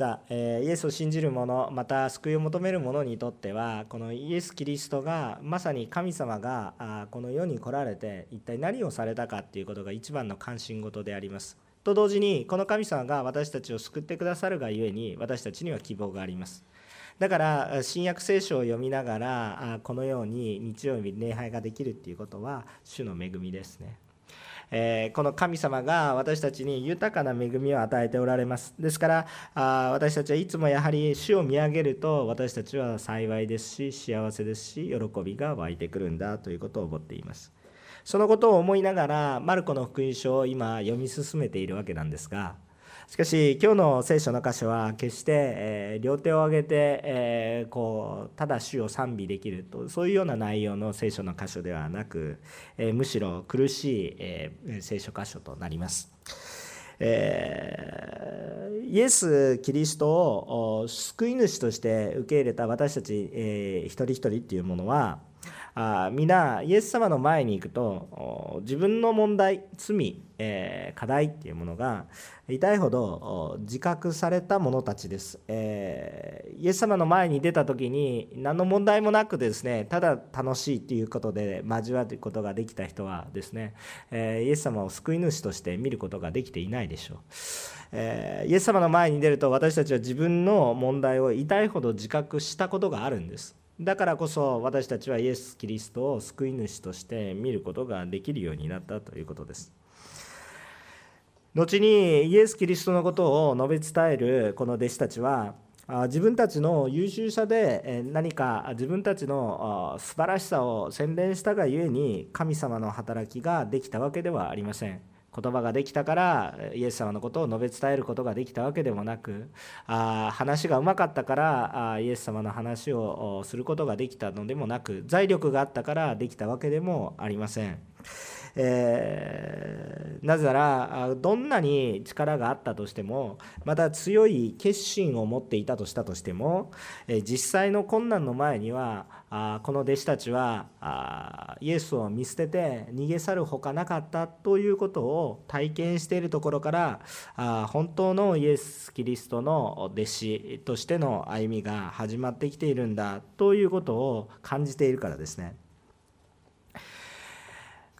さあ、えイエスを信じる者また救いを求める者にとってはこのイエス・キリストがまさに神様があこの世に来られて一体何をされたかっていうことが一番の関心事であります。と同時にこの神様が私たちを救ってくださるがゆえに私たちには希望があります。だから新約聖書を読みながらこのように日曜日礼拝ができるっていうことは主の恵みですね。えーこの神様が私たちに豊かな恵みを与えておられます。ですからあ私たちはいつもやはり主を見上げると私たちは幸いですし幸せですし喜びが湧いてくるんだということを思っています。そのことを思いながらマルコの福音書を今読み進めているわけなんですがしかし今日の聖書の箇所は決して、えー両手を挙げて、えーこうただ主を賛美できるとそういうような内容の聖書の箇所ではなく、えーむしろ苦しい、え聖書箇所となります。えーイエス・キリストを救い主として受け入れた私たち、えー一人一人っていうものはあ皆イエス様の前に行くと自分の問題罪、えー課題っていうものが痛いほど自覚された者たちです、えーイエス様の前に出た時に何の問題もなくですねただ楽しいっていうことで交わることができた人はですね、えーイエス様を救い主として見ることができていないでしょう、えーイエス様の前に出ると私たちは自分の問題を痛いほど自覚したことがあるんです。だからこそ私たちはイエス・キリストを救い主として見ることができるようになったということです。後にイエス・キリストのことを述べ伝えるこの弟子たちは自分たちの優秀さで何か自分たちの素晴らしさを宣伝したがゆえに神様の働きができたわけではありません。言葉ができたからイエス様のことを述べ伝えることができたわけでもなくあ話がうまかったからあイエス様の話をすることができたのでもなく財力があったからできたわけでもありません。えーなぜならどんなに力があったとしてもまた強い決心を持っていたとしたとしてもえ実際の困難の前にはあこの弟子たちはあイエスを見捨てて逃げ去るほかなかったということを体験しているところからあ本当のイエス・キリストの弟子としての歩みが始まってきているんだということを感じているからですね。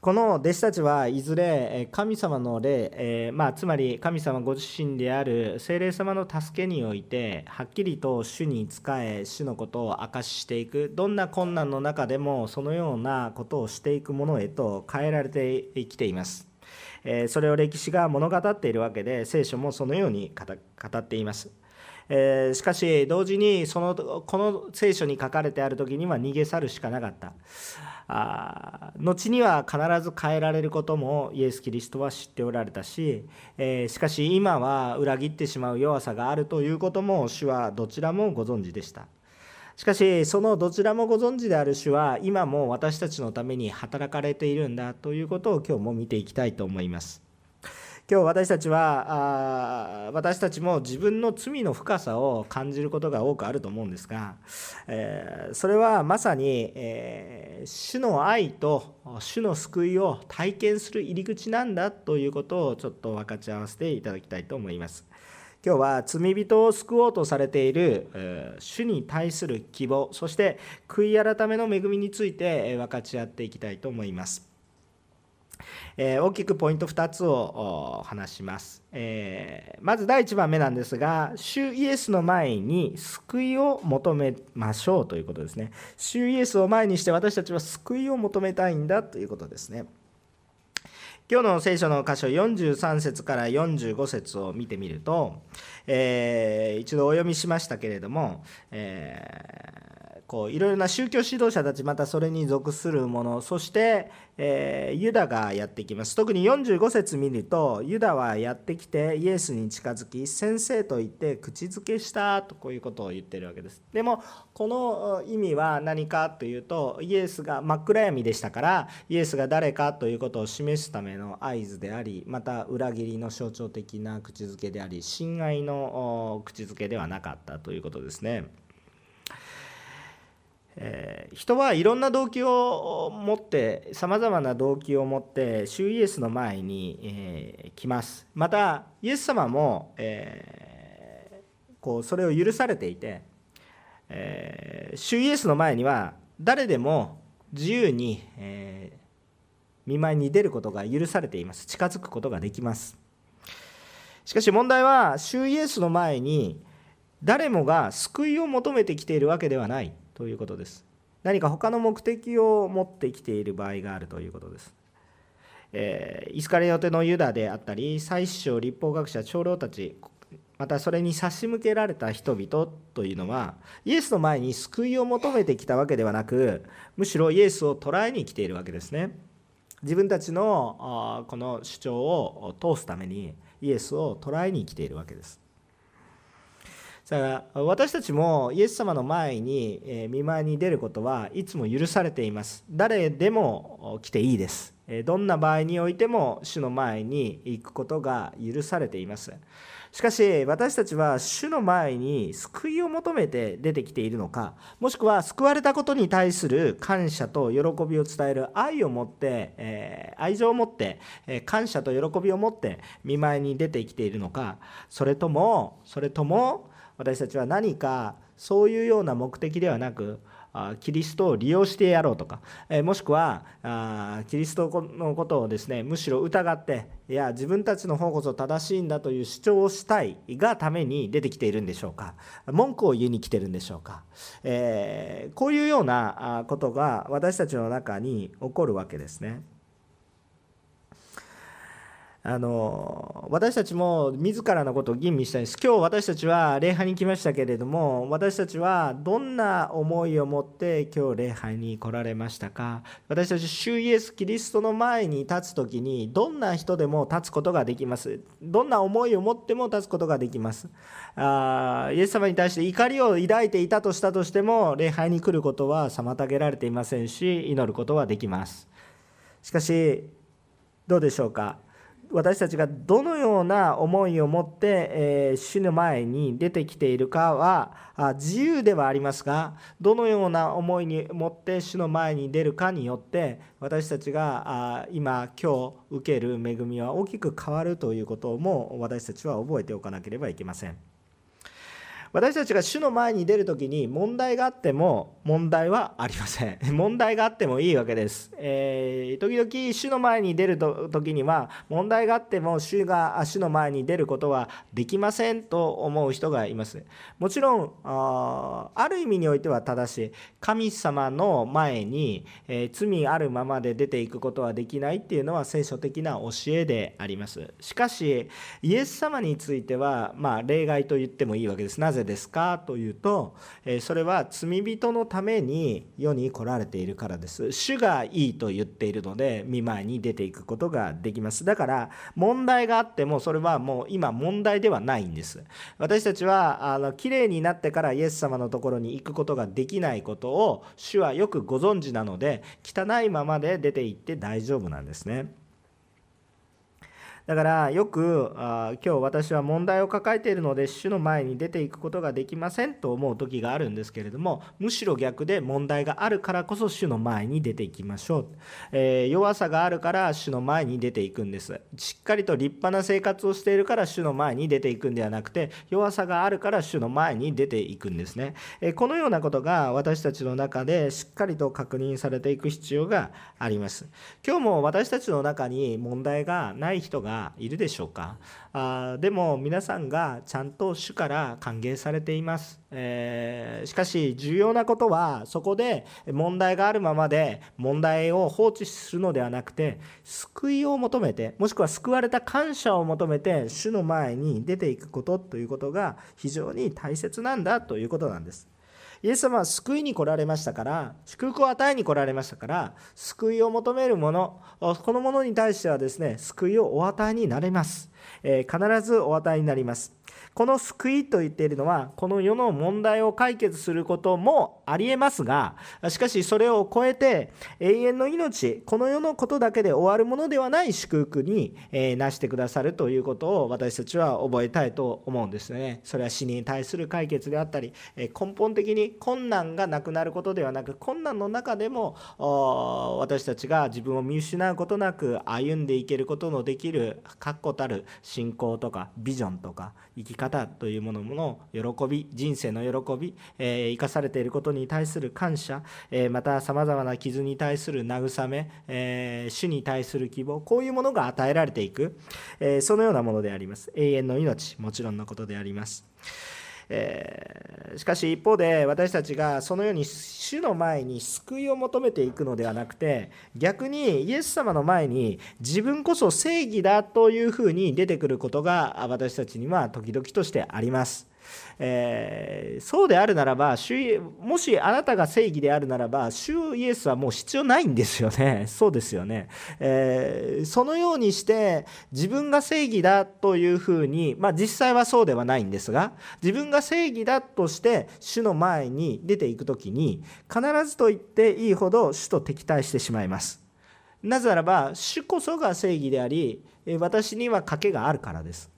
この弟子たちはいずれ神様の霊、えーまあ、つまり神様ご自身である聖霊様の助けにおいてはっきりと主に仕え主のことを明かししていくどんな困難の中でもそのようなことをしていくものへと変えられてきています。えーそれを歴史が物語っているわけで聖書もそのように語っています。えーしかし同時にそのこの聖書に書かれてある時には逃げ去るしかなかった。あ後には必ず変えられることもイエス・キリストは知っておられたし、えーしかし今は裏切ってしまう弱さがあるということも主はどちらもご存知でした。しかしそのどちらもご存知である主は今も私たちのために働かれているんだということを今日も見ていきたいと思います。今日私たちはあ私たちも自分の罪の深さを感じることが多くあると思うんですが、えーそれはまさに、えー主の愛と主の救いを体験する入り口なんだということをちょっと分かち合わせていただきたいと思います。今日は罪人を救おうとされているえー主に対する希望そして悔い改めの恵みについて分かち合っていきたいと思います。えー大きくポイント2つを話します、えーまず第1番目なんですが主イエスの前に救いを求めましょうということですね。主イエスを前にして私たちは救いを求めたいんだということですね。今日の聖書の箇所43節から45節を見てみると、えー一度お読みしましたけれども、えーこういろいろな宗教指導者たちまたそれに属する者そして、えーユダがやってきます特に45節見るとユダはやってきてイエスに近づき先生と言って口づけしたとこういうことを言ってるわけですでもこの意味は何かというとイエスが真っ暗闇でしたからイエスが誰かということを示すための合図でありまた裏切りの象徴的な口づけであり親愛の口づけではなかったということですね。えー人はいろんな動機を持ってさまざまな動機を持って主イエスの前に、えー来ます。またイエス様も、えーこうそれを許されていて、えー、主イエスの前には誰でも自由に、え、見舞いに出ることが許されています。近づくことができます。しかし問題は主イエスの前に誰もが救いを求めてきているわけではない。ということです。何か他の目的を持ってきている場合があるということです。えー、イスカリオテのユダであったり最首立法学者長老たちまたそれに差し向けられた人々というのはイエスの前に救いを求めてきたわけではなくむしろイエスを捕らえに来ているわけですね。自分たちのこの主張を通すためにイエスを捕らえに来ているわけです。さあ私たちもイエス様の前に見舞いに出ることはいつも許されています。誰でも来ていいです。どんな場合においても主の前に行くことが許されています。しかし私たちは主の前に救いを求めて出てきているのかもしくは救われたことに対する感謝と喜びを伝える愛を持って、え愛情を持って、え感謝と喜びを持って見舞いに出てきているのかそれともそれとも私たちは何かそういうような目的ではなくキリストを利用してやろうとか、もしくはキリストのことをですねむしろ疑っていや自分たちの方こそ正しいんだという主張をしたいがために出てきているんでしょうか。文句を言いに来てるんでしょうか、えー、こういうようなことが私たちの中に起こるわけですね。あの私たちも自らのことを吟味したいです。今日私たちは礼拝に来ましたけれども、私たちはどんな思いを持って今日礼拝に来られましたか？私たち、主イエス・キリストの前に立つ時に、どんな人でも立つことができます。どんな思いを持っても立つことができます。あイエス様に対して怒りを抱いていたとしたとしても、礼拝に来ることは妨げられていませんし、祈ることはできます。しかし、どうでしょうか？私たちがどのような思いを持って、え主の前に出てきているかは自由ではありますがどのような思いに持って主の前に出るかによって私たちが今今日受ける恵みは大きく変わるということも私たちは覚えておかなければいけません。私たちが主の前に出る時に問題があっても問題はありません。問題があってもいいわけです、えー、時々主の前に出る時には問題があっても主が主の前に出ることはできませんと思う人がいます。もちろんあある意味においては正しい。神様の前に、えー、罪あるままで出ていくことはできないっていうのは聖書的な教えであります。しかしイエス様についてはまあ例外と言ってもいいわけです。なぜぜですかというとえそれは罪人のために世に来られているからです。主がいいと言っているので見舞いに出ていくことができます。だから問題があってもそれはもう今問題ではないんです。私たちはあの綺麗になってからイエス様のところに行くことができないことを主はよくご存知なので汚いままで出て行って大丈夫なんですね。だからよくあ今日私は問題を抱えているので主の前に出ていくことができませんと思う時があるんですけれどもむしろ逆で問題があるからこそ主の前に出ていきましょう、えー、弱さがあるから主の前に出ていくんです。しっかりと立派な生活をしているから主の前に出ていくんではなくて弱さがあるから主の前に出ていくんですね、えー、このようなことが私たちの中でしっかりと確認されていく必要があります。今日も私たちの中に問題がない人がいるでしょうか？あでも皆さんがちゃんと主から歓迎されています、えー、しかし重要なことはそこで問題があるままで問題を放置するのではなくて救いを求めてもしくは救われた感謝を求めて主の前に出ていくことということが非常に大切なんだということなんです。イエス様は救いに来られましたから祝福を与えに来られましたから救いを求める者この者に対してはですね救いをお与えになれます、えー、必ずお与えになります。この救いと言っているのはこの世の問題を解決することもありえますがしかしそれを超えて永遠の命この世のことだけで終わるものではない祝福に、えなしてくださるということを私たちは覚えたいと思うんですね。それは死に対する解決であったり、え根本的に困難がなくなることではなく困難の中でも私たちが自分を見失うことなく歩んでいけることのできる確固たる信仰とかビジョンとか生き方方というものの喜び人生の喜び、えー、生かされていることにに対する感謝、え、またさまざまな傷に対する慰め、え、主に対する希望こういうものが与えられていく、え、そのようなものであります永遠の命もちろんのことであります。えー、しかし一方で私たちがそのように主の前に救いを求めていくのではなくて逆にイエス様の前に自分こそ正義だというふうに出てくることが私たちには時々としてあります。えー、そうであるならばもしあなたが正義であるならば主イエスはもう必要ないんですよね。そうですよね、えー、そのようにして自分が正義だというふうに、まあ、実際はそうではないんですが自分が正義だとして主の前に出ていく時に必ずと言っていいほど主と敵対してしまいます。なぜならば主こそが正義であり私には賭けがあるからです。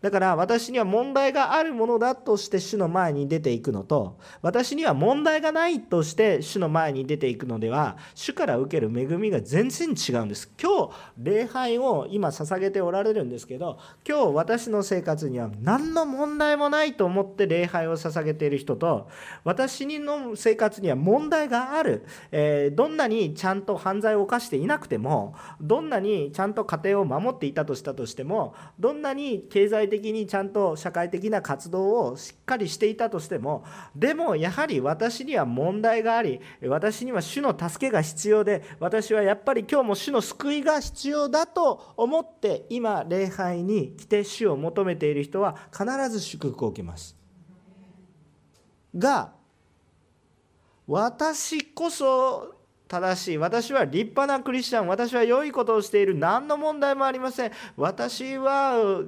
だから私には問題があるものだとして主の前に出ていくのと私には問題がないとして主の前に出ていくのでは主から受ける恵みが全然違うんです。今日礼拝を今捧げておられるんですけど今日私の生活には何の問題もないと思って礼拝を捧げている人と私の生活には問題がある、えー、どんなにちゃんと犯罪を犯していなくてもどんなにちゃんと家庭を守っていたとしたとしてもどんなに経済的にちゃんと社会的な活動をしっかりしていたとしてもでもやはり私には問題があり私には主の助けが必要で私はやっぱり今日も主の救いが必要だと思って今礼拝に来て主を求めている人は必ず祝福を受けます。が私こそ正しい。私は立派なクリスチャン。私は良いことをしている。何の問題もありません。私は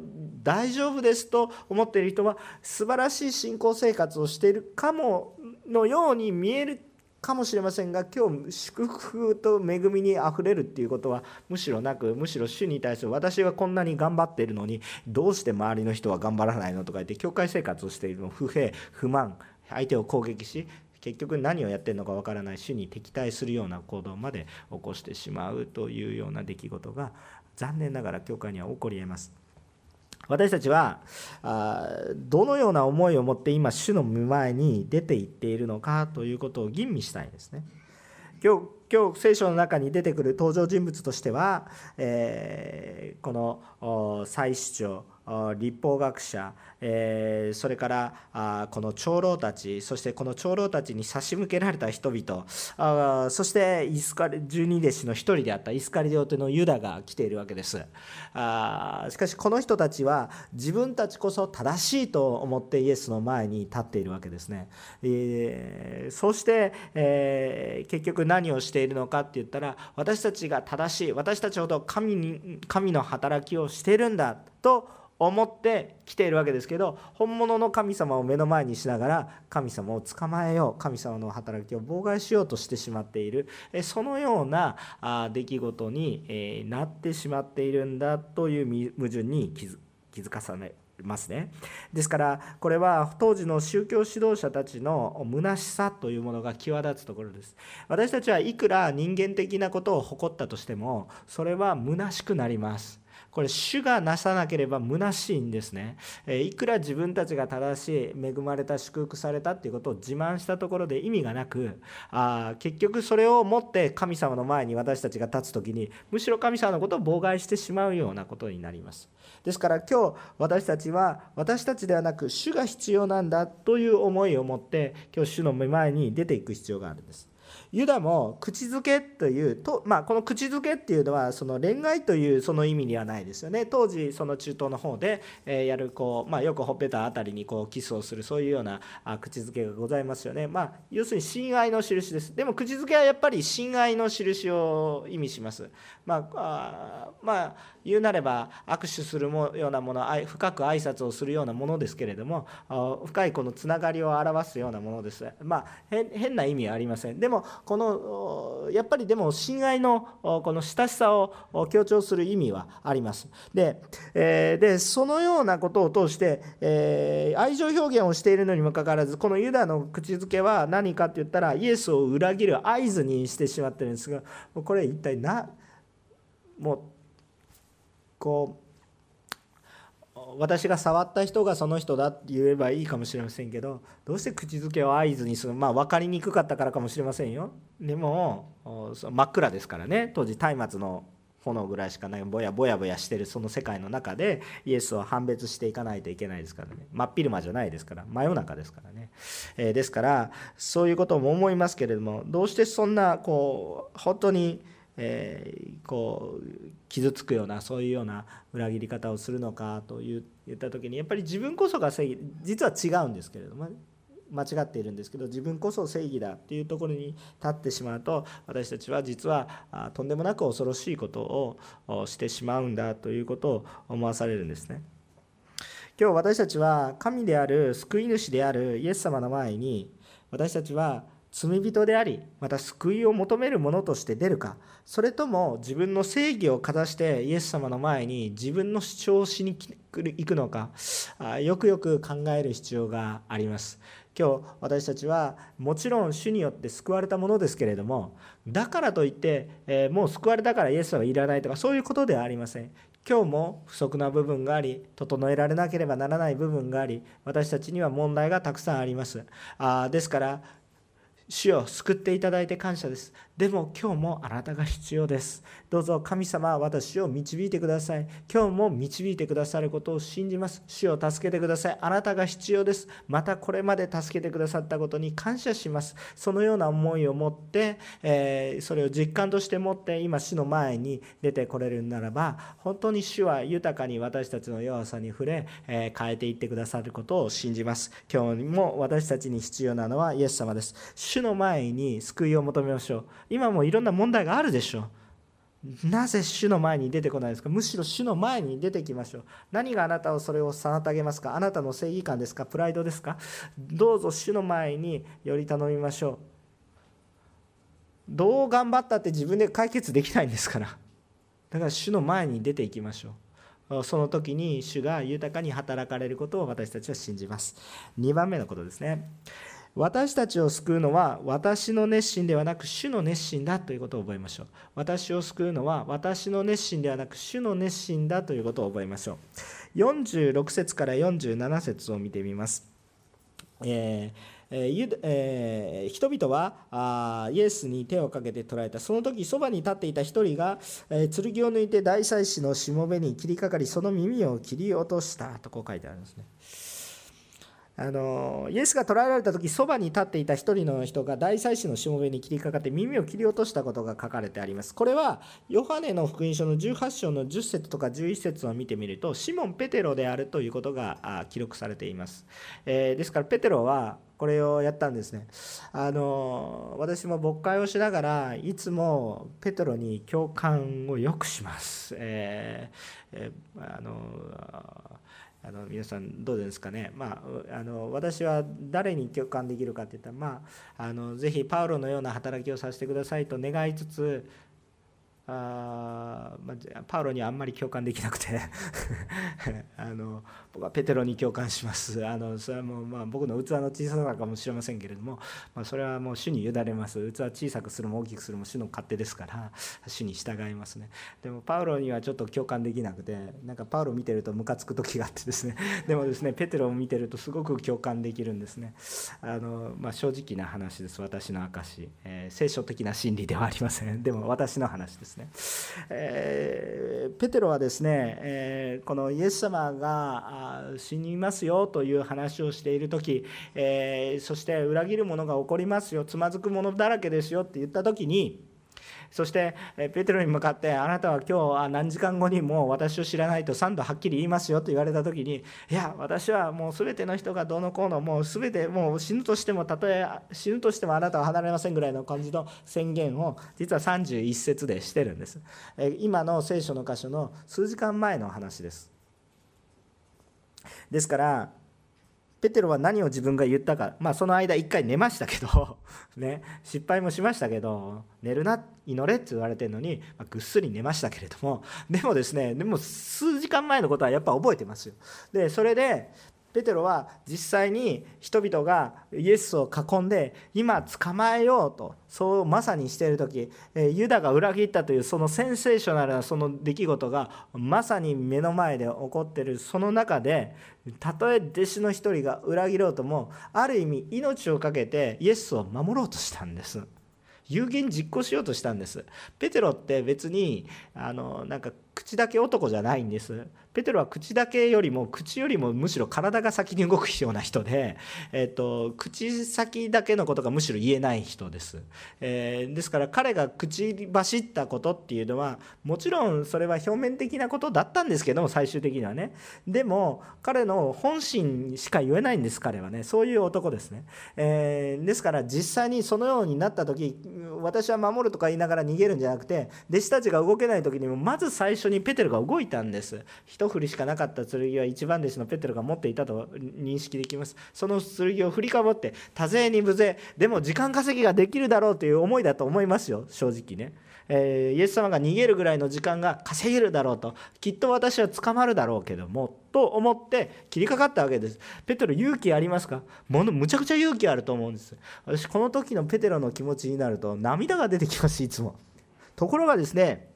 大丈夫ですと思っている人は素晴らしい信仰生活をしているかものように見えるかもしれませんが今日祝福と恵みにあふれるっていうことはむしろなくむしろ主に対する私はこんなに頑張っているのにどうして周りの人は頑張らないのとか言って教会生活をしているの不平不満相手を攻撃し結局何をやってるのかわからない主に敵対するような行動まで起こしてしまうというような出来事が残念ながら教会には起こりえます。私たちはあどのような思いを持って今主の見前に出ていっているのかということを吟味したいんですね。今日今日聖書の中に出てくる登場人物としては、えー、この祭司長立法学者、えー、それからあこの長老たちそしてこの長老たちに差し向けられた人々そしてイスカリ十二弟子の一人であったイスカリオテのユダが来ているわけです。あしかしこの人たちは自分たちこそ正しいと思ってイエスの前に立っているわけですね、えー、そして、えー、結局何をしているのかって言ったら私たちが正しい私たちほど神に神の働きをしているんだと思って来ているわけですけど本物の神様を目の前にしながら神様を捕まえよう神様の働きを妨害しようとしてしまっている。そのような出来事になってしまっているんだという矛盾に気づかされますね。ですからこれは当時の宗教指導者たちの虚しさというものが際立つところです。私たちはいくら人間的なことを誇ったとしてもそれは虚しくなります。これ主がなさなければ虚しいんですね。えいくら自分たちが正しい恵まれた祝福されたっていうことを自慢したところで意味がなくあ結局それをもって神様の前に私たちが立つ時にむしろ神様のことを妨害してしまうようなことになります。ですから今日私たちは私たちではなく主が必要なんだという思いを持って今日主の目前に出ていく必要があるんです。ユダも口づけというと、まあ、この口づけっていうのはその恋愛というその意味にはないですよね。当時その中東の方でやるこう、まあ、よくほっぺたあたりにこうキスをするそういうような口づけがございますよね、まあ、要するに親愛の印です。でも口づけはやっぱり親愛の印を意味します、まあ、まあ言うなれば握手するようなもの深く挨拶をするようなものですけれども深いこのつながりを表すようなものです。まあ変な意味はありません。でもこのやっぱりでも親愛のこの親しさを強調する意味はあります。で,、え、でそのようなことを通して、え、愛情表現をしているのにもかかわらずこのユダの口づけは何かって言ったらイエスを裏切る合図にしてしまってるんですがこれ一体なもうこう私が触った人がその人だって言えばいいかもしれませんけどどうして口づけを合図にするまあ分かりにくかったからかもしれませんよ。でも真っ暗ですからね。当時松明の炎ぐらいしかないぼやぼやぼやしてるその世界の中でイエスを判別していかないといけないですからね。真っ昼間じゃないですから。真夜中ですからね、えー、ですからそういうことも思いますけれどもどうしてそんなこう本当にえー、こう傷つくようなそういうような裏切り方をするのかと言った時にやっぱり自分こそが正義実は違うんですけれども間違っているんですけど自分こそ正義だっていうところに立ってしまうと私たちは実はとんでもなく恐ろしいことをしてしまうんだということを思わされるんですね。今日私たちは神である救い主であるイエス様の前に私たちは罪人でありまた救いを求める者として出るかそれとも自分の正義をかざしてイエス様の前に自分の主張をしに行くのかよくよく考える必要があります。今日私たちはもちろん主によって救われたものですけれどもだからといって、えもう救われたからイエスはいらないとかそういうことではありません。今日も不足な部分があり整えられなければならない部分があり私たちには問題がたくさんあります。あですから主を救っていただいて感謝です。でも今日もあなたが必要です。どうぞ神様は私を導いてください。今日も導いてくださることを信じます。主を助けてください。あなたが必要です。またこれまで助けてくださったことに感謝します。そのような思いを持って、えー、それを実感として持って今主の前に出てこれるならば本当に主は豊かに私たちの弱さに触れ、えー、変えていってくださることを信じます。今日も私たちに必要なのはイエス様です。主の前に救いを求めましょう。今もいろんな問題があるでしょう。なぜ主の前に出てこないですか？むしろ主の前に出てきましょう。何があなたをそれを妨げますか？あなたの正義感ですか？プライドですか？どうぞ主の前により頼みましょう。どう頑張ったって自分で解決できないんですから。だから主の前に出ていきましょう。その時に主が豊かに働かれることを私たちは信じます。2番目のことですね。私たちを救うのは私の熱心ではなく主の熱心だということを覚えましょう。私を救うのは私の熱心ではなく主の熱心だということを覚えましょう。46節から47節を見てみます。えーえー、人々はあイエスに手をかけて捕らえた。その時そばに立っていた一人が、えー、剣を抜いて大祭司のしもべに切りかかりその耳を切り落とした。とこう書いてあるんですね。あのイエスが捕らえられた時そばに立っていた一人の人が大祭司のしもべに切りかかって耳を切り落としたことが書かれてあります。これはヨハネの福音書の18章の10節とか11節を見てみるとシモン・ペテロであるということが記録されています、えー、ですからペテロはこれをやったんですね。あの私も牧会をしながらいつもペテロに共感をよくします、えーえー、あのあの皆さんどうですかね、まあ、あの私は誰に共感できるかっていったら、まあ、あのぜひパウロのような働きをさせてくださいと願いつつあまあ、パウロにはあんまり共感できなくて。あの僕はペテロに共感します。あのそれはもう、まあ、僕の器の小ささかもしれませんけれども、まあ、それはもう主に委ねます。器小さくするも大きくするも主の勝手ですから主に従いますね。でもパウロにはちょっと共感できなくてなんかパウロ見てるとムカつく時があってですね。でもですねペテロを見てるとすごく共感できるんですね。あの、まあ、正直な話です。私の証、えー、聖書的な真理ではありません。でも私の話です。ですね。えー、ペテロはですね、えー、このイエス様が死にますよという話をしている時、えー、そして裏切る者が起こりますよつまずくものだらけですよって言った時にそしてペテロに向かってあなたは今日何時間後にもう私を知らないと3度はっきり言いますよと言われた時にいや私はもう全ての人がどうのこうのもう全てもう死ぬとしてもたとえ死ぬとしてもあなたは離れませんぐらいの感じの宣言を実は31節でしてるんです。今の聖書の箇所の数時間前の話です。ですからペテロは何を自分が言ったか、まあ、その間一回寝ましたけど、ね、失敗もしましたけど寝るな祈れって言われてるのに、まあ、ぐっすり寝ましたけれども。でもですねでも数時間前のことはやっぱ覚えてますよ。でそれでペテロは実際に人々がイエスを囲んで今捕まえようとそうまさにしている時ユダが裏切ったというそのセンセーショナルなその出来事がまさに目の前で起こっているその中でたとえ弟子の一人が裏切ろうともある意味命を懸けてイエスを守ろうとしたんです。有言実行しようとしたんです。ペテロって別にあのなんか口だけ男じゃないんです。ペテロは口だけよりも口よりもむしろ体が先に動くような人で、えーと、口先だけのことがむしろ言えない人です、えー、ですから彼が口走ったことっていうのはもちろんそれは表面的なことだったんですけども最終的にはね。でも彼の本心しか言えないんです彼はね。そういう男ですね、えー、ですから実際にそのようになった時私は守るとか言いながら逃げるんじゃなくて弟子たちが動けない時にもまず最初にペテロが動いたんです。一振りしかなかった剣は一番弟子のペテロが持っていたと認識できます。その剣を振りかぶって多勢に無勢でも時間稼ぎができるだろうという思いだと思いますよ。正直ね、えー、イエス様が逃げるぐらいの時間が稼げるだろうときっと私は捕まるだろうけどもと思って切りかかったわけです。ペテロ勇気ありますか？ものむちゃくちゃ勇気あると思うんです。私この時のペテロの気持ちになると涙が出てきますいつも。ところがですね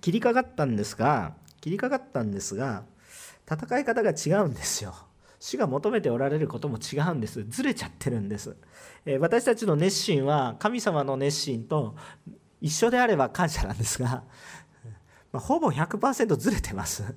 切りかかったんですが切りかかったんですが戦い方が違うんですよ。主が求めておられることも違うんです。ずれちゃってるんです、え私たちの熱心は神様の熱心と一緒であれば感謝なんですが、まあ、ほぼ100%ずれてます。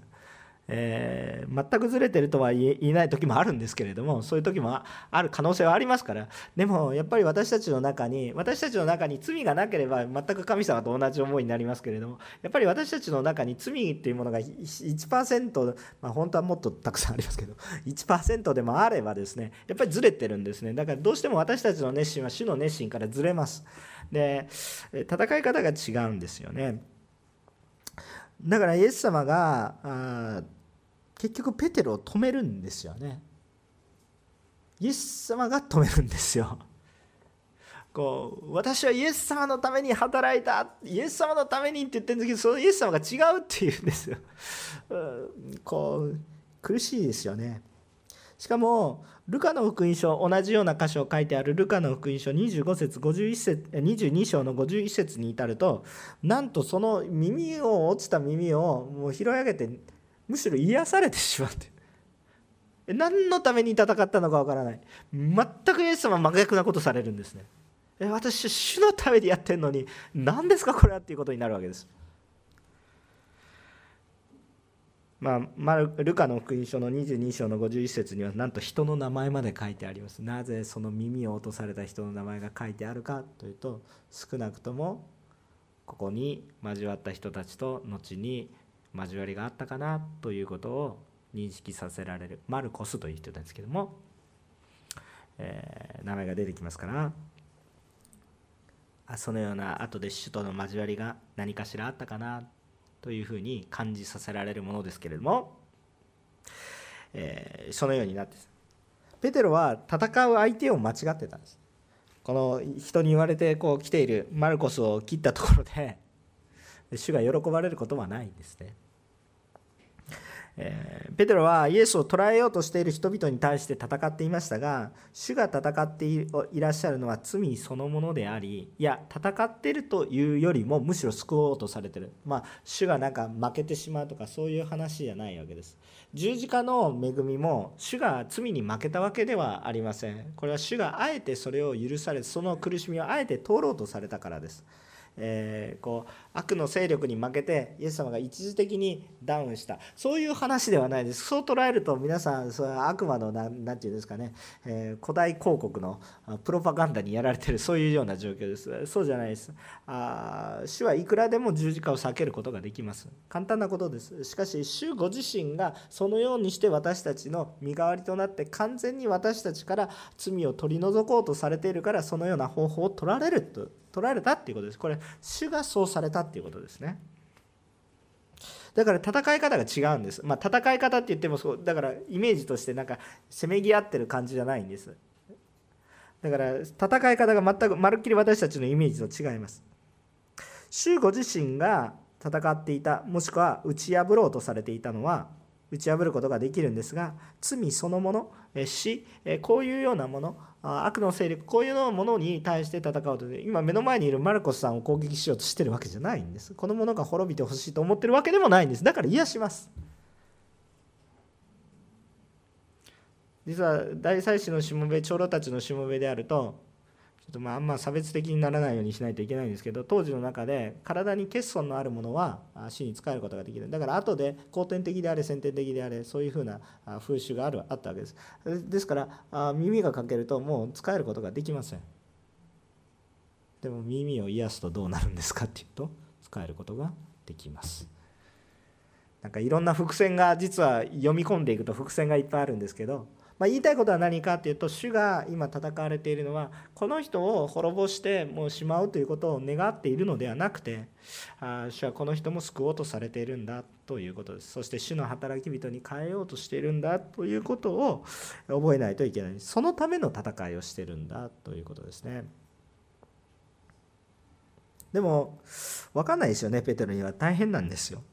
えー、全くずれてるとは言えない時もあるんですけれどもそういう時もある可能性はありますから。でもやっぱり私たちの中に私たちの中に罪がなければ全く神様と同じ思いになりますけれどもやっぱり私たちの中に罪っていうものが1%、まあ、本当はもっとたくさんありますけど1%でもあればですねやっぱりずれてるんですね。だからどうしても私たちの熱心は主の熱心からずれます。で戦い方が違うんですよね。だからイエス様があ結局ペテロを止めるんですよね。イエス様が止めるんですよ。こう私はイエス様のために働いた。イエス様のためにって言ってるんですけどそのイエス様が違うっていうんですよ。うこう苦しいですよね。しかもルカの福音書同じような箇所を書いてあるルカの福音書25節51節22章の51節に至るとなんとその耳を落ちた耳をもう拾い上げてむしろ癒されてしまって。何のために戦ったのかわからない。全くイエス様は真逆なことされるんですね。私主のためにやってるのに何ですかこれはっていうことになるわけです。まあ、ルカの福音書の22章の51節にはなんと人の名前まで書いてあります。なぜその耳を落とされた人の名前が書いてあるかというと少なくともここに交わった人たちと後に交わりがあったかなということを認識させられる。マルコスという人ですけども、えー、名前が出てきますから。あそのような後で主との交わりが何かしらあったかなというふうに感じさせられるものですけれども、えー、そのようになってペテロは戦う相手を間違ってたんです。この人に言われてこう来ているマルコスを切ったところで主が喜ばれることはないんですね。えー、ペテロはイエスを捕らえようとしている人々に対して戦っていましたが主が戦っていらっしゃるのは罪そのものでありいや戦っているというよりもむしろ救おうとされてる。まあ主がなんか負けてしまうとかそういう話じゃないわけです。十字架の恵みも主が罪に負けたわけではありません。これは主があえてそれを許されその苦しみをあえて通ろうとされたからです。えー、こう悪の勢力に負けてイエス様が一時的にダウンした。そういう話ではないです。そう捉えると皆さんそれは悪魔の何て言うんですかね、えー、古代広告のプロパガンダにやられてる。そういうような状況です。そうじゃないです。あ主はいくらでも十字架を避けることができます。簡単なことです。しかし主ご自身がそのようにして私たちの身代わりとなって完全に私たちから罪を取り除こうとされているからそのような方法を取られると。取られたっていうことですこれ主がそうされたっていうことですねだから戦い方が違うんです。まあ、戦い方って言ってもそうだからイメージとしてなんかせめぎ合ってる感じじゃないんです。だから戦い方が全くまるっきり私たちのイメージと違います。主ご自身が戦っていたもしくは打ち破ろうとされていたのは打ち破ることができるんですが罪そのもの死こういうようなもの悪の勢力こういうのものに対して戦うと今目の前にいるマルコスさんを攻撃しようとしてるわけじゃないんです。このものが滅びてほしいと思ってるわけでもないんです。だから癒します。実は大祭司のしもべ長老たちのしもべであるとちょっとまああんま差別的にならないようにしないといけないんですけど当時の中で体に欠損のあるものは死に使えることができる。だから後で後天的であれ先天的であれそういうふうな風習があるあったわけです。ですから耳が欠けるともう使えることができません。でも耳を癒すとどうなるんですかっていうと使えることができます。なんかいろんな伏線が実は読み込んでいくと伏線がいっぱいあるんですけどまあ、言いたいことは何かっていうと主が今戦われているのはこの人を滅ぼしてもうしまうということを願っているのではなくてあ主はこの人も救おうとされているんだということです。そして主の働き人に変えようとしているんだということを覚えないといけない。そのための戦いをしてるんだということですね。でも分かんないですよねペテロには。大変なんですよ。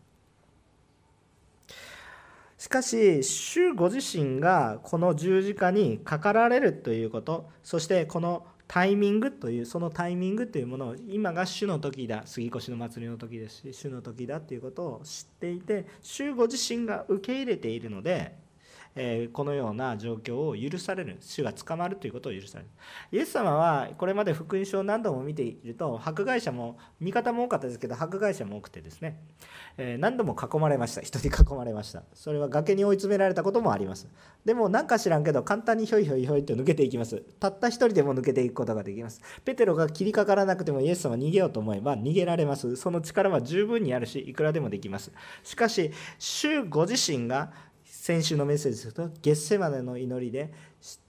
しかし主ご自身がこの十字架にかかられるということそしてこのタイミングというそのタイミングというものを今が主の時だ杉越の祭りの時ですし主の時だということを知っていて主ご自身が受け入れているのでこのような状況を許される主が捕まるということを許される。イエス様はこれまで福音書を何度も見ていると迫害者も味方も多かったですけど迫害者も多くてですね、何度も囲まれました。人に囲まれました。それは崖に追い詰められたこともあります。でも何か知らんけど簡単にひょいひょいひょいと抜けていきます。たった一人でも抜けていくことができます。ペテロが切りかからなくてもイエス様は逃げようと思えば逃げられます。その力は十分にあるしいくらでもできます。しかし主ご自身が先週のメッセージですと月世までの祈りで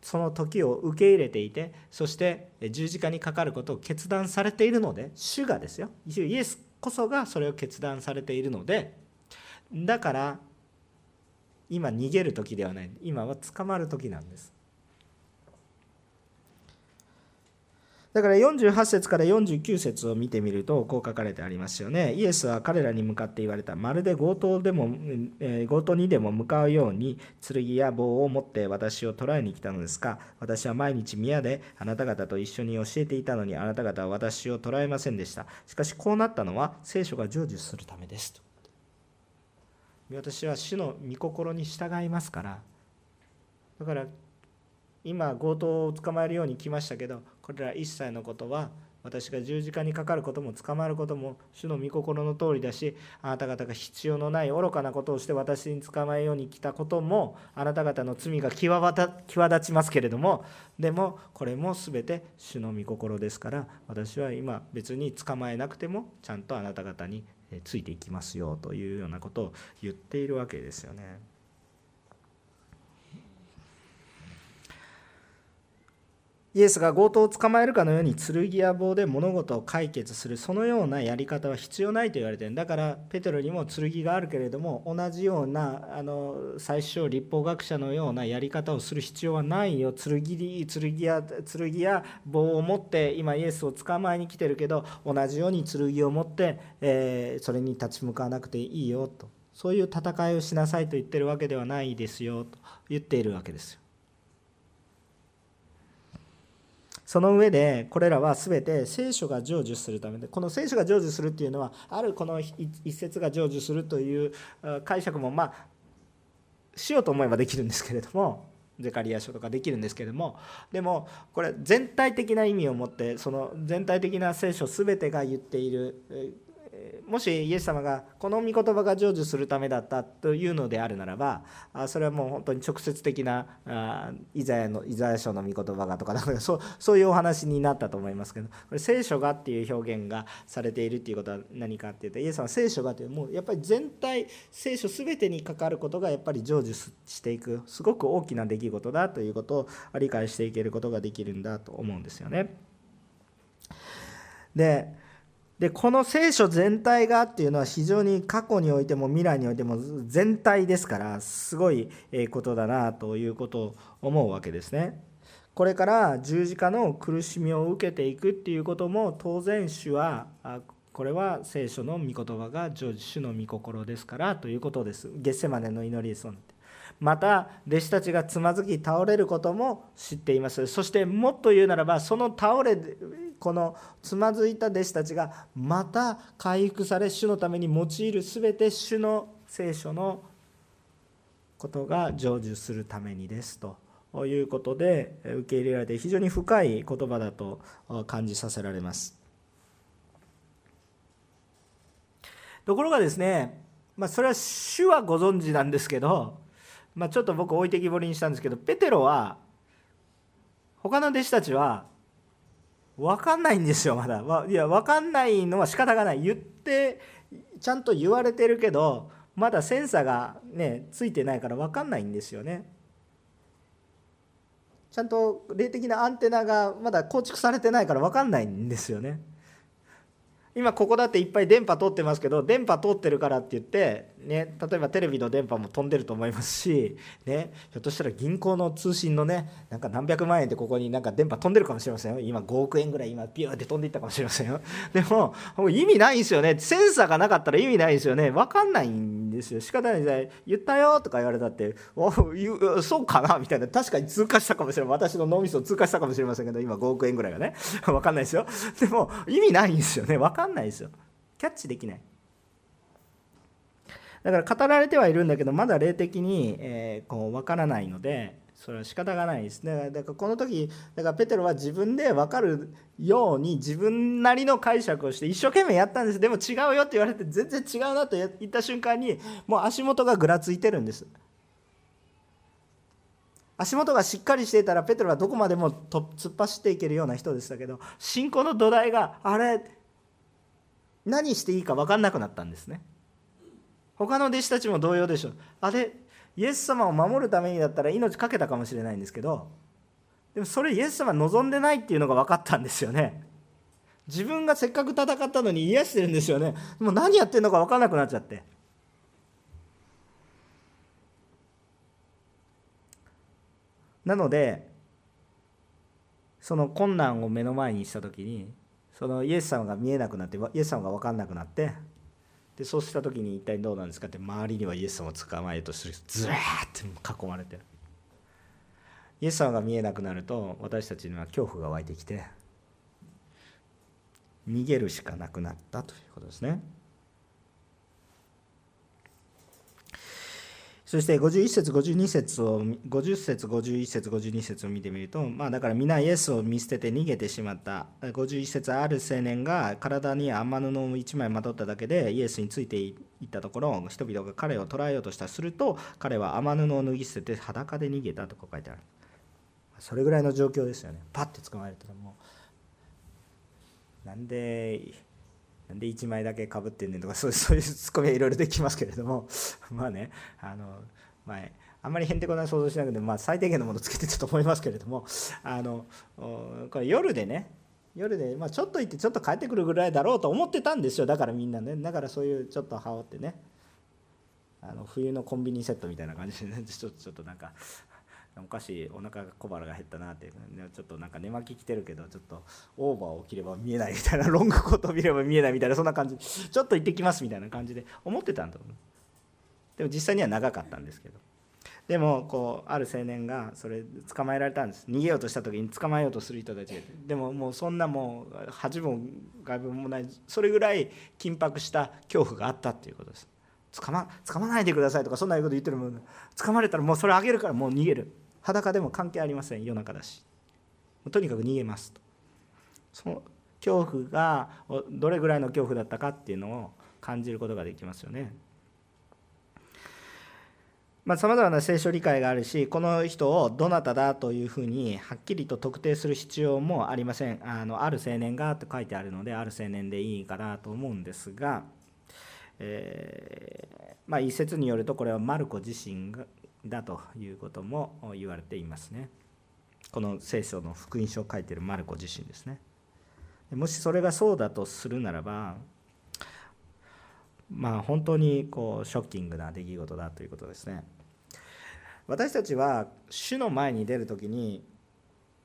その時を受け入れていてそして十字架にかかることを決断されているので主がですよ。イエスこそがそれを決断されているのでだから今逃げる時ではない。今は捕まる時なんです。だから48節から49節を見てみるとこう書かれてありますよね。イエスは彼らに向かって言われた。まるで強盗でも、えー、強盗にでも向かうように剣や棒を持って私を捕らえに来たのですか私は毎日宮であなた方と一緒に教えていたのにあなた方は私を捕らえませんでした。しかしこうなったのは聖書が成就するためです。私は主の御心に従いますからだから今強盗を捕まえるように来ましたけどこれら一切のことは私が十字架にかかることも捕まることも主の御心の通りだしあなた方が必要のない愚かなことをして私に捕まえように来たこともあなた方の罪が際立ちますけれどもでもこれも全て主の御心ですから私は今別に捕まえなくてもちゃんとあなた方についていきますよというようなことを言っているわけですよね。イエスが強盗を捕まえるかのように剣や棒で物事を解決するそのようなやり方は必要ないと言われてる。だからペテロにも剣があるけれども同じようなあの最初立法学者のようなやり方をする必要はないよ。剣剣や剣や棒を持って今イエスを捕まえに来てるけど同じように剣を持って、えー、それに立ち向かわなくていいよと。そういう戦いをしなさいと言ってるわけではないですよと。言っているわけですよ。その上でこれらは全て聖書が成就するためでこの聖書が成就するっていうのはあるこの一節が成就するという解釈もまあしようと思えばできるんですけれどもゼカリア書とかできるんですけれどもでもこれ全体的な意味を持ってその全体的な聖書全てが言っているもしイエス様がこの御言葉が成就するためだったというのであるならばそれはもう本当に直接的なイザヤのイザヤ書の御言葉がとかそうそういうお話になったと思いますけどこれ聖書がっていう表現がされているっていうことは何かっていうとイエス様は聖書がというもうやっぱり全体聖書全てに関わることがやっぱり成就していくすごく大きな出来事だということを理解していけることができるんだと思うんですよね。ででこの聖書全体がっていうのは非常に過去においても未来においても全体ですからすごいことだなということを思うわけですね。これから十字架の苦しみを受けていくっていうことも当然主はこれは聖書の御言葉が成就主の御心ですからということです。ゲッセマネの祈りですまた弟子たちがつまずき倒れることも知っています。そしてもっと言うならばその倒れこのつまずいた弟子たちがまた回復され主のために用いる全て主の聖書のことが成就するためにですということで受け入れられて非常に深い言葉だと感じさせられます。ところがですね、まあ、それは主はご存知なんですけどまあ、ちょっと僕置いてきぼりにしたんですけどペテロは他の弟子たちは分かんないんですよまだ。いや分かんないのは仕方がない。言ってちゃんと言われてるけどまだセンサーがねついてないから分かんないんですよね。ちゃんと霊的なアンテナがまだ構築されてないから分かんないんですよね。今ここだっていっぱい電波通ってますけど電波通ってるからって言って、ね、例えばテレビの電波も飛んでると思いますし、ね、ひょっとしたら銀行の通信のねなんか何百万円でここになんか電波飛んでるかもしれませんよ。今5億円ぐらい今ピューって飛んでいったかもしれませんよ。でもも意味ないんですよね。センサーがなかったら意味ないですよね。分かんないんですよ。仕方ないじゃ言ったよとか言われたっておそうかなみたいな。確かに通過したかもしれない私の脳みそ通過したかもしれませんけど今5億円ぐらいがね。分かんないですよ。でも意味ないんですよね。分かんないですよ。キャッチできない。だから語られてはいるんだけどまだ霊的に、えー、こう分からないのでそれは仕方がないです。ねだからこの時だからペテロは自分で分かるように自分なりの解釈をして一生懸命やったんです。でも違うよって言われて全然違うなと言った瞬間にもう足元がぐらついてるんです。足元がしっかりしていたらペテロはどこまでも突っ走っていけるような人でしたけど信仰の土台があれ何していいか分かんなくなったんですね。他の弟子たちも同様でしょう。あれイエス様を守るためにだったら命かけたかもしれないんですけどでもそれイエス様望んでないっていうのが分かったんですよね。自分がせっかく戦ったのに癒してるんですよね。もう何やってるのか分からなくなっちゃって。なのでその困難を目の前にした時にそのイエス様が見えなくなってイエス様が分かんなくなってでそうした時に一体どうなんですかって周りにはイエス様を捕まえようとするずらーって囲まれてるイエス様が見えなくなると私たちには恐怖が湧いてきて逃げるしかなくなったということですね。そして51節52節を50節51節52節を見てみるとまあだから皆イエスを見捨てて逃げてしまった。51節ある青年が体に雨布を1枚まとっただけでイエスについていったところ人々が彼を捕らえようとした。すると彼は雨布を脱ぎ捨てて裸で逃げたと書いてある。それぐらいの状況ですよね。パッて捕まえるともうなんでなんで1枚だけかぶってんねんとかそうそういうツッコミはいろいろできますけれども まあねあの前あんまりへんてこな想像しなくて、まあ、最低限のものつけてたと思いますけれどもあのこれ夜でね夜で、まあ、ちょっと行ってちょっと帰ってくるぐらいだろうと思ってたんですよ。だからみんなね。だからそういうちょっと羽織ってね。あの冬のコンビニセットみたいな感じでね。ちょちょっとなんかおかしいお腹が小腹が減ったなって、ちょっとなんか寝巻き着てるけどちょっとオーバーを着れば見えないみたいなロングコートを見れば見えないみたいなそんな感じ。ちょっと行ってきますみたいな感じで思ってたんだと思う。でも実際には長かったんですけどでもこうある青年がそれ捕まえられたんです逃げようとした時に捕まえようとする人たちがでももうそんなもう恥も外部もないそれぐらい緊迫した恐怖があったっていうことです。捕ま捕まないでくださいとかそんなこと言ってるもん。捕まれたらもうそれあげるからもう逃げる。裸でも関係ありません夜中だし。とにかく逃げますと。その恐怖がどれぐらいの恐怖だったかっていうのを感じることができますよね。さまざ、まな聖書理解があるしこの人をどなただというふうにはっきりと特定する必要もありません。あのある青年がと書いてあるのである青年でいいかなと思うんですが、えー、まあ、一説によるとこれはマルコ自身だということも言われていますね。この聖書の福音書を書いているマルコ自身ですね。もしそれがそうだとするならば、まあ本当にこうショッキングな出来事だということですね。私たちは主の前に出る時に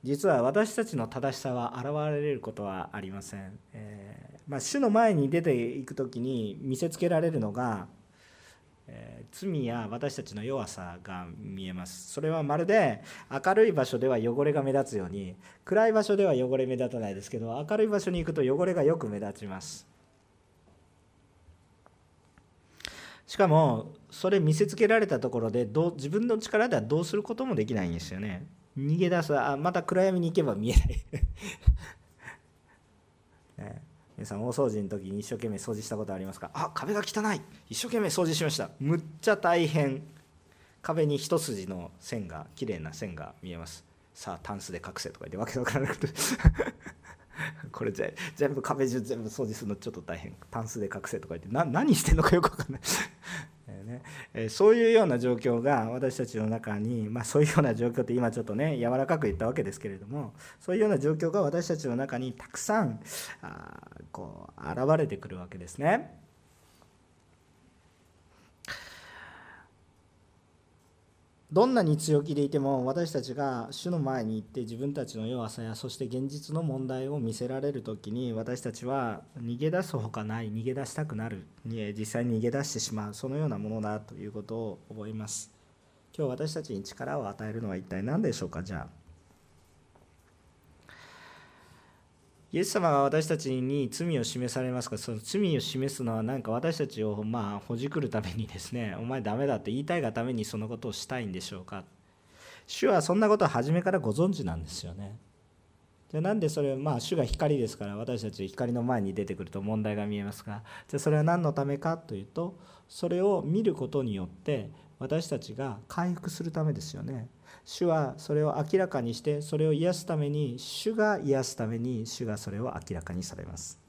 実は私たちの正しさは現れることはありません。えーまあ、主の前に出ていく時に見せつけられるのが、え、罪や私たちの弱さが見えます。それはまるで明るい場所では汚れが目立つように暗い場所では汚れ目立たないですけど明るい場所に行くと汚れがよく目立ちます。しかもそれ見せつけられたところでどう自分の力ではどうすることもできないんですよね。逃げ出すあまた暗闇に行けば見えない。ね、皆さん大掃除の時に一生懸命掃除したことありますか？あ壁が汚い。一生懸命掃除しました。むっちゃ大変。壁に一筋の線が綺麗な線が見えます。さあタンスで隠せとか言ってわけわからなくて。これ全部壁中全部掃除するのちょっと大変。タンスで隠せとか言ってな何してんのかよく分かんないねえそういうような状況が私たちの中に、まあ、そういうような状況って今ちょっとね柔らかく言ったわけですけれどもそういうような状況が私たちの中にたくさんあこう現れてくるわけですね。どんなに強気でいても私たちが主の前に行って自分たちの弱さやそして現実の問題を見せられる時に私たちは逃げ出すほかない逃げ出したくなる実際に逃げ出してしまうそのようなものだということを覚えます。今日私たちに力を与えるのは一体何でしょうか？じゃあイエス様が私たちに罪を示されますが、その罪を示すのは何か私たちをまあほじくるためにですね、お前ダメだって言いたいがためにそのことをしたいんでしょうか？主はそんなことを初めからご存知なんですよね。じゃあなんでそれまあ主が光ですから私たち光の前に出てくると問題が見えますがじゃあそれは何のためかというとそれを見ることによって私たちが回復するためですよね。主はそれを明らかにしてそれを癒すために主が癒すために主がそれを明らかにされます。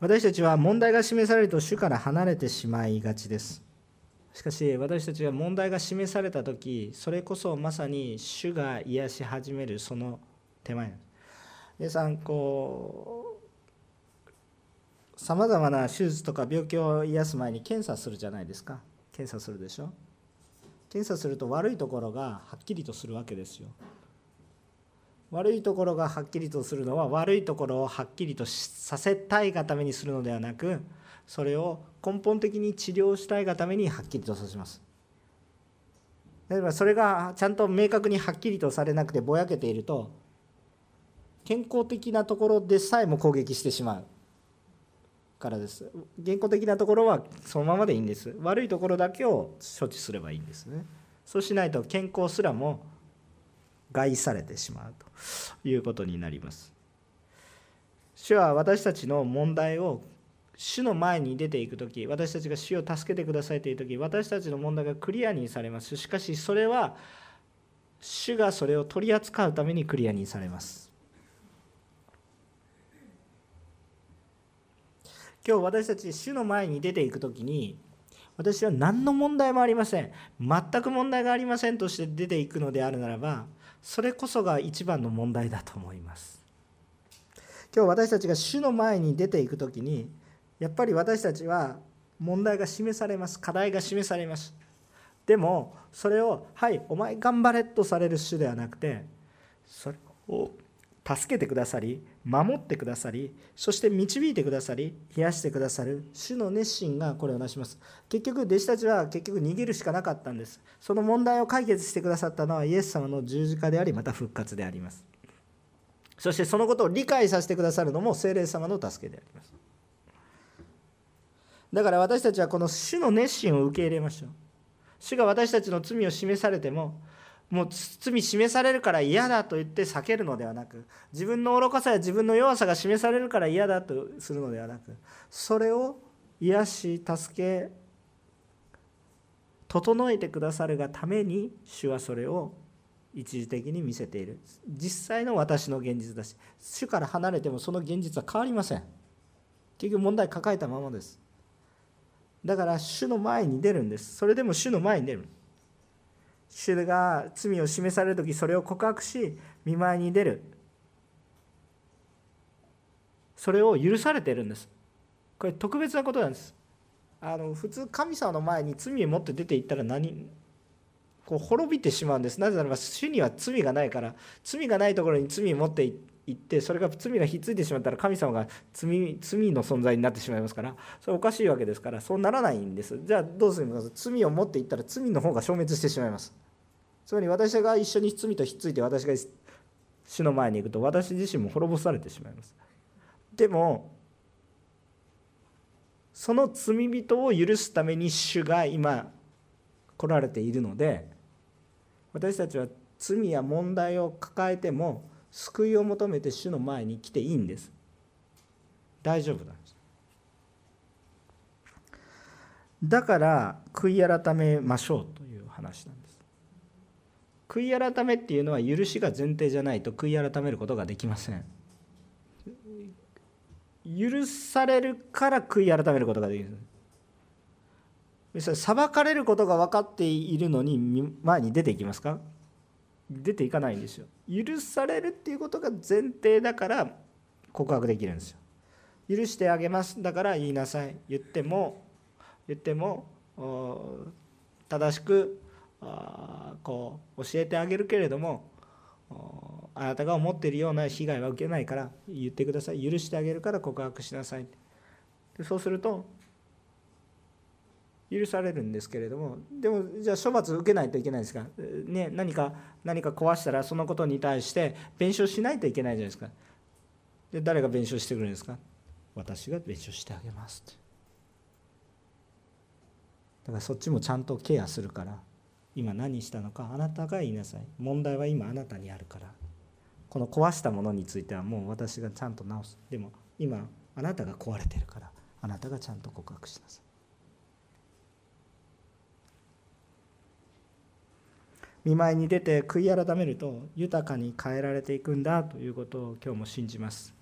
私たちは問題が示されると主から離れてしまいがちです。しかし私たちが問題が示された時それこそまさに主が癒し始めるその手前。皆さんこうさまざまな手術とか病気を癒す前に検査するじゃないですか。検査するでしょ。検査すると悪いところがはっきりとするわけですよ。悪いところがはっきりとするのは悪いところをはっきりとさせたいがためにするのではなくそれを根本的に治療したいがためにはっきりとさせます。例えばそれがちゃんと明確にはっきりとされなくてぼやけていると健康的なところでさえも攻撃してしまう。からです。健康的なところはそのままでいいんです。悪いところだけを処置すればいいんですね。そうしないと健康すらも害されてしまうということになります。主は私たちの問題を主の前に出ていく時私たちが主を助けてくださいという時私たちの問題がクリアにされます。しかしそれは主がそれを取り扱うためにクリアにされます。今日私たち主の前に出ていく時に私は何の問題もありません。全く問題がありませんとして出ていくのであるならばそれこそが一番の問題だと思います。今日私たちが主の前に出ていく時にやっぱり私たちは問題が示されます。課題が示されます。でもそれを「はいお前頑張れ」とされる主ではなくてそれを助けてくださり守ってくださりそして導いてくださり癒してくださる主の熱心がこれをなします。結局弟子たちは結局逃げるしかなかったんです。その問題を解決してくださったのはイエス様の十字架でありまた復活であります。そしてそのことを理解させてくださるのも聖霊様の助けであります。だから私たちはこの主の熱心を受け入れましょう。主が私たちの罪を示されてももう罪示されるから嫌だと言って避けるのではなく自分の愚かさや自分の弱さが示されるから嫌だとするのではなくそれを癒し助け整えてくださるがために主はそれを一時的に見せている。実際の私の現実だし主から離れてもその現実は変わりません。結局問題抱えたままです。だから主の前に出るんです。それでも主の前に出る。主が罪を示される時それを告白し見舞いに出る。それを許されているんです。これ特別なことなんです。あの普通神様の前に罪を持って出ていったら何こう滅びてしまうんです。なぜならば主には罪がないから罪がないところに罪を持って言ってそれが罪がひっついてしまったら神様が罪罪の存在になってしまいますからそれおかしいわけですからそうならないんです。じゃあどうするのか？罪を持っていったら罪の方が消滅してしまいます。つまり私が一緒に罪とひっついて私が主の前に行くと私自身も滅ぼされてしまいます。でもその罪人を許すために主が今来られているので私たちは罪や問題を抱えても救いを求めて主の前に来ていいんです。大丈夫なんです。だから悔い改めましょうという話なんです。悔い改めっていうのは許しが前提じゃないと悔い改めることができません。許されるから悔い改めることができる。裁かれることが分かっているのに前に出ていきますか？出ていかないんですよ。許されるっていうことが前提だから告白できるんですよ。許してあげますだから言いなさい。言っても言っても正しくこう教えてあげるけれどもあなたが思っているような被害は受けないから言ってください。許してあげるから告白しなさい。そうすると許されるんですけれどもでもじゃあ処罰受けないといけないですか、ね、何か何か壊したらそのことに対して弁償しないといけないじゃないですか。で誰が弁償してくれるんですか。私が弁償してあげますって。だからそっちもちゃんとケアするから。今何したのかあなたが言いなさい。問題は今あなたにあるから。この壊したものについてはもう私がちゃんと直す。でも今あなたが壊れてるから。あなたがちゃんと告白しなさい。見舞いに出て悔い改めると豊かに変えられていくんだということを今日も信じます。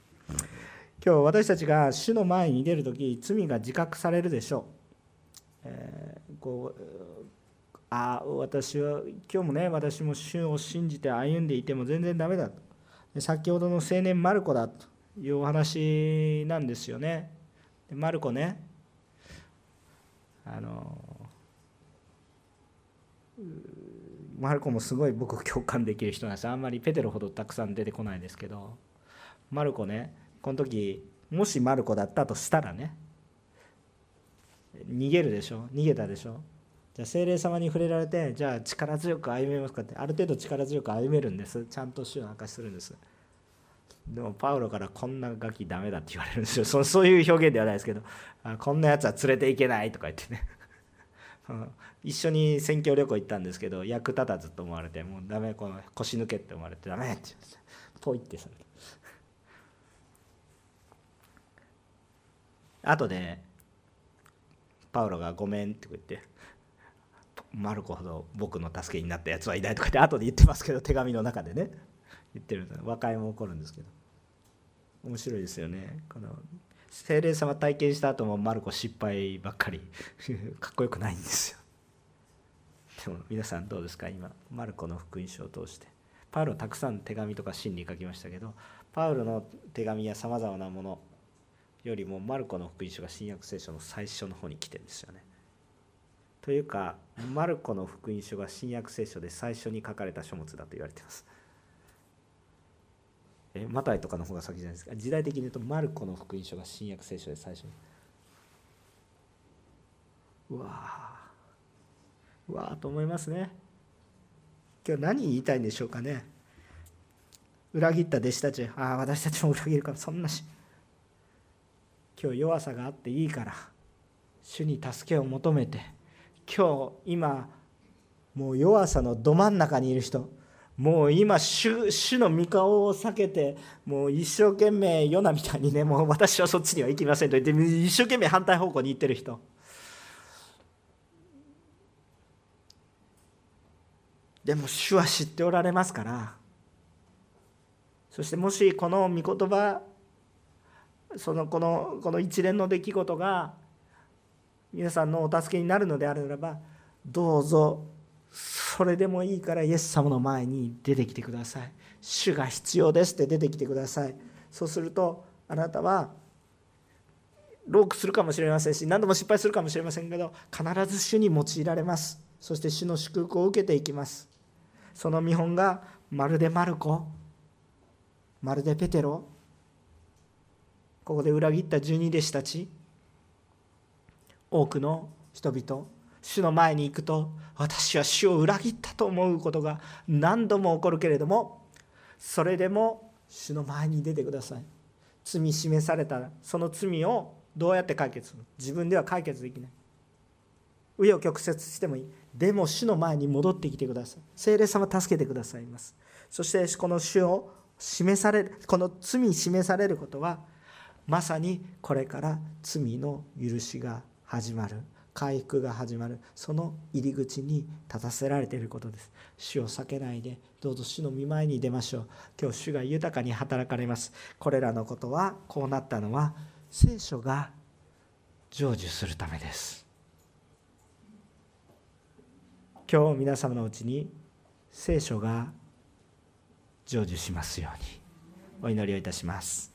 今日私たちが主の前に出る時罪が自覚されるでしょう、えー、こうああ私は今日もね私も主を信じて歩んでいても全然ダメだと。先ほどの青年マルコだというお話なんですよね。でマルコねあのマルコもすごい僕共感できる人なんです。あんまりペテロほどたくさん出てこないですけど。マルコねこの時もしマルコだったとしたらね逃げるでしょ？逃げたでしょ？じゃあ精霊様に触れられてじゃあ力強く歩めますかってある程度力強く歩めるんです。ちゃんと主を明かしするんです。でもパウロからこんなガキダメだって言われるんですよ。そそういう表現ではないですけどあこんなやつは連れていけないとか言ってね。一緒に選挙旅行行ったんですけど役立たずと思われてもうダメこの腰抜けって思われてダメって言ってポイってさ。れて後でパウロが「ごめん」って言ってマルコほど僕の助けになったやつはいないとかって後で言ってますけど手紙の中でね。言ってる和解も起こるんですけど。面白いですよね。この精霊様体験した後もマルコ失敗ばっかり。かっこよくないんですよ。でも皆さんどうですか？今マルコの福音書を通して。パウロたくさん手紙とか真理書きましたけどパウロの手紙やさまざまなものよりもマルコの福音書が新約聖書の最初の方に来てるんですよね。というかマルコの福音書が新約聖書で最初に書かれた書物だと言われています。えマタイとかの方が先じゃないですか？時代的に言うとマルコの福音書が新約聖書で最初に。うわうわと思いますね。今日何言いたいんでしょうかね。裏切った弟子たち。ああ私たちも裏切るからそんなし。今日弱さがあっていいから主に助けを求めて。今日今もう弱さのど真ん中にいる人。もう今主主の御顔を避けてもう一生懸命ヨナみたいにねもう私はそっちには行きませんと言って一生懸命反対方向に行ってる人。でも主は知っておられますから。そしてもしこの御言葉そのこのこの一連の出来事が皆さんのお助けになるのであるならばどうぞそれでもいいからイエス様の前に出てきてください。主が必要ですって出てきてください。そうするとあなたはロークするかもしれませんし何度も失敗するかもしれませんけど必ず主に用いられます。そして主の祝福を受けていきます。その見本がまるでマルコまるでペテロここで裏切った十二弟子たち多くの人々主の前に行くと私は主を裏切ったと思うことが何度も起こるけれどもそれでも主の前に出てください。罪示されたらその罪をどうやって解決する？自分では解決できない。紆余曲折してもいい。でも主の前に戻ってきてください。聖霊様助けてくださいます。そしてこの主を示されるこの罪示されることはまさにこれから罪の許しが始まる。回復が始まる。その入り口に立たせられていることです。主を避けないでどうぞ主の見舞いに出ましょう。今日主が豊かに働かれます。これらのことはこうなったのは聖書が成就するためです。今日皆様のうちに聖書が成就しますようにお祈りをいたします。